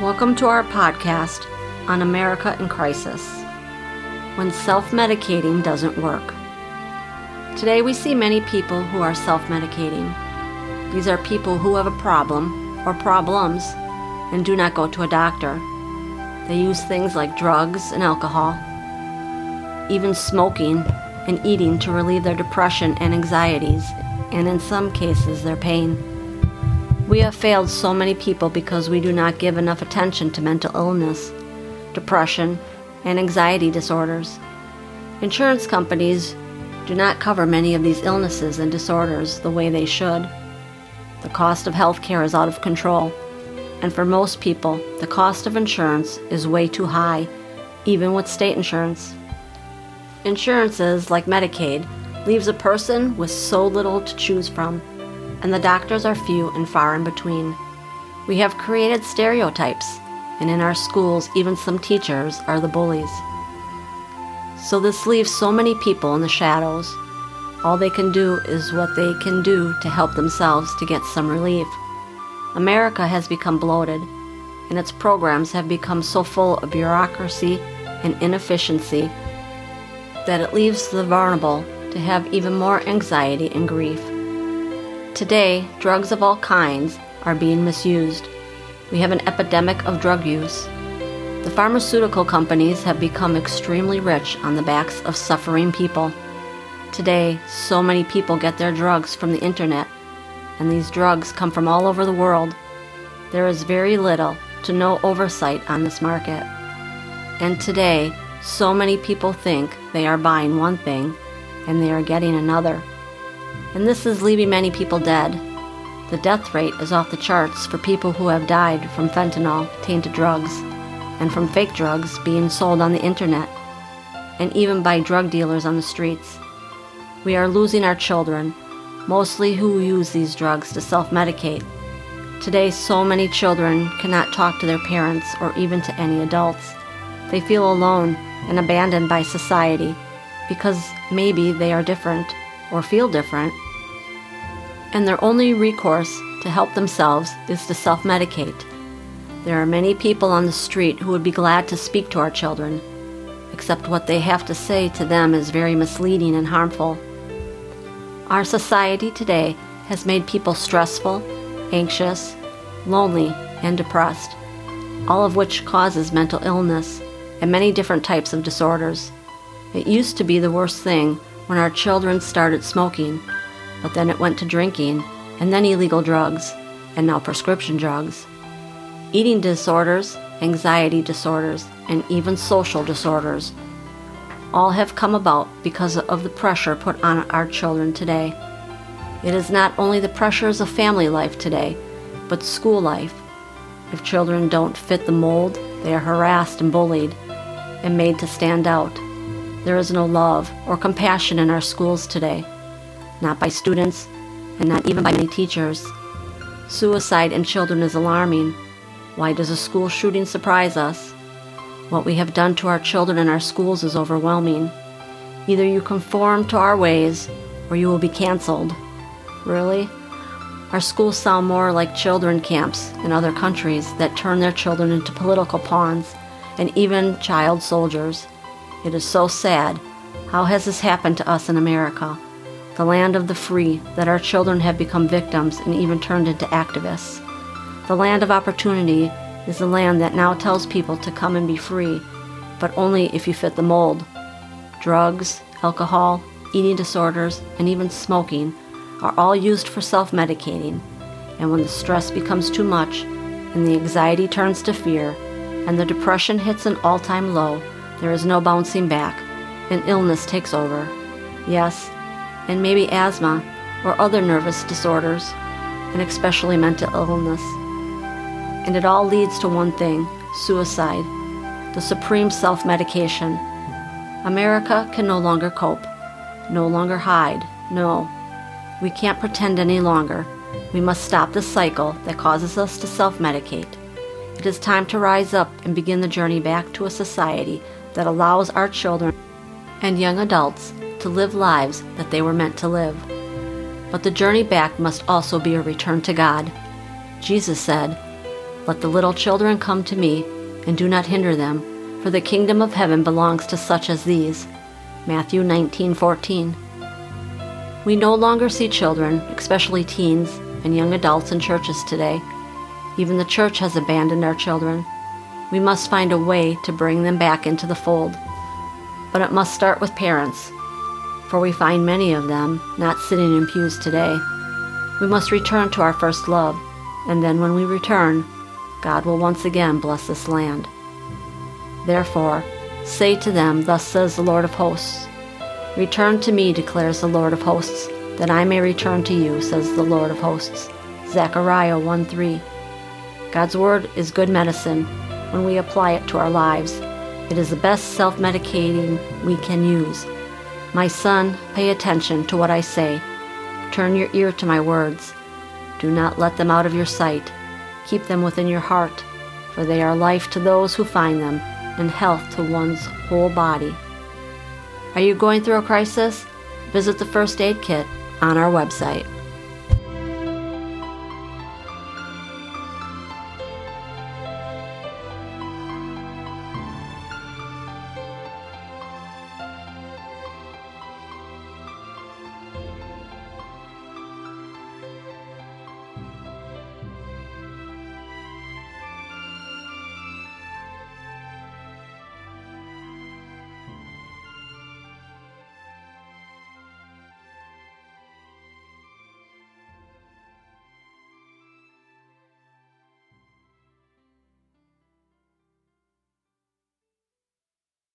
Welcome to our podcast on America in Crisis when self medicating doesn't work. Today, we see many people who are self medicating. These are people who have a problem or problems and do not go to a doctor. They use things like drugs and alcohol, even smoking and eating to relieve their depression and anxieties, and in some cases, their pain. We have failed so many people because we do not give enough attention to mental illness, depression, and anxiety disorders. Insurance companies do not cover many of these illnesses and disorders the way they should. The cost of health care is out of control, and for most people, the cost of insurance is way too high, even with state insurance. Insurances, like Medicaid, leaves a person with so little to choose from and the doctors are few and far in between. We have created stereotypes, and in our schools, even some teachers are the bullies. So this leaves so many people in the shadows. All they can do is what they can do to help themselves to get some relief. America has become bloated, and its programs have become so full of bureaucracy and inefficiency that it leaves the vulnerable to have even more anxiety and grief. Today, drugs of all kinds are being misused. We have an epidemic of drug use. The pharmaceutical companies have become extremely rich on the backs of suffering people. Today, so many people get their drugs from the internet, and these drugs come from all over the world. There is very little to no oversight on this market. And today, so many people think they are buying one thing and they are getting another and this is leaving many people dead. The death rate is off the charts for people who have died from fentanyl tainted drugs, and from fake drugs being sold on the internet, and even by drug dealers on the streets. We are losing our children, mostly who use these drugs to self medicate. Today, so many children cannot talk to their parents or even to any adults. They feel alone and abandoned by society because maybe they are different or feel different and their only recourse to help themselves is to self medicate. There are many people on the street who would be glad to speak to our children, except what they have to say to them is very misleading and harmful. Our society today has made people stressful, anxious, lonely, and depressed, all of which causes mental illness and many different types of disorders. It used to be the worst thing when our children started smoking but then it went to drinking, and then illegal drugs, and now prescription drugs. Eating disorders, anxiety disorders, and even social disorders all have come about because of the pressure put on our children today. It is not only the pressures of family life today, but school life. If children don't fit the mold, they are harassed and bullied and made to stand out. There is no love or compassion in our schools today not by students, and not even by many teachers. Suicide in children is alarming. Why does a school shooting surprise us? What we have done to our children and our schools is overwhelming. Either you conform to our ways, or you will be canceled. Really? Our schools sound more like children camps in other countries that turn their children into political pawns and even child soldiers. It is so sad. How has this happened to us in America? The land of the free, that our children have become victims and even turned into activists. The land of opportunity is the land that now tells people to come and be free, but only if you fit the mold. Drugs, alcohol, eating disorders, and even smoking are all used for self medicating, and when the stress becomes too much, and the anxiety turns to fear, and the depression hits an all time low, there is no bouncing back, and illness takes over. Yes, and maybe asthma or other nervous disorders, and especially mental illness. And it all leads to one thing suicide, the supreme self medication. America can no longer cope, no longer hide. No, we can't pretend any longer. We must stop the cycle that causes us to self medicate. It is time to rise up and begin the journey back to a society that allows our children and young adults to live lives that they were meant to live. But the journey back must also be a return to God. Jesus said, Let the little children come to me, and do not hinder them, for the kingdom of heaven belongs to such as these. Matthew 19:14. We no longer see children, especially teens and young adults in churches today. Even the church has abandoned our children. We must find a way to bring them back into the fold. But it must start with parents, for we find many of them not sitting in pews today. We must return to our first love, and then when we return, God will once again bless this land. Therefore, say to them, Thus says the Lord of hosts Return to me, declares the Lord of hosts, that I may return to you, says the Lord of hosts. Zechariah 1 3. God's word is good medicine when we apply it to our lives. It is the best self medicating we can use. My son, pay attention to what I say. Turn your ear to my words. Do not let them out of your sight. Keep them within your heart, for they are life to those who find them and health to one's whole body. Are you going through a crisis? Visit the First Aid Kit on our website.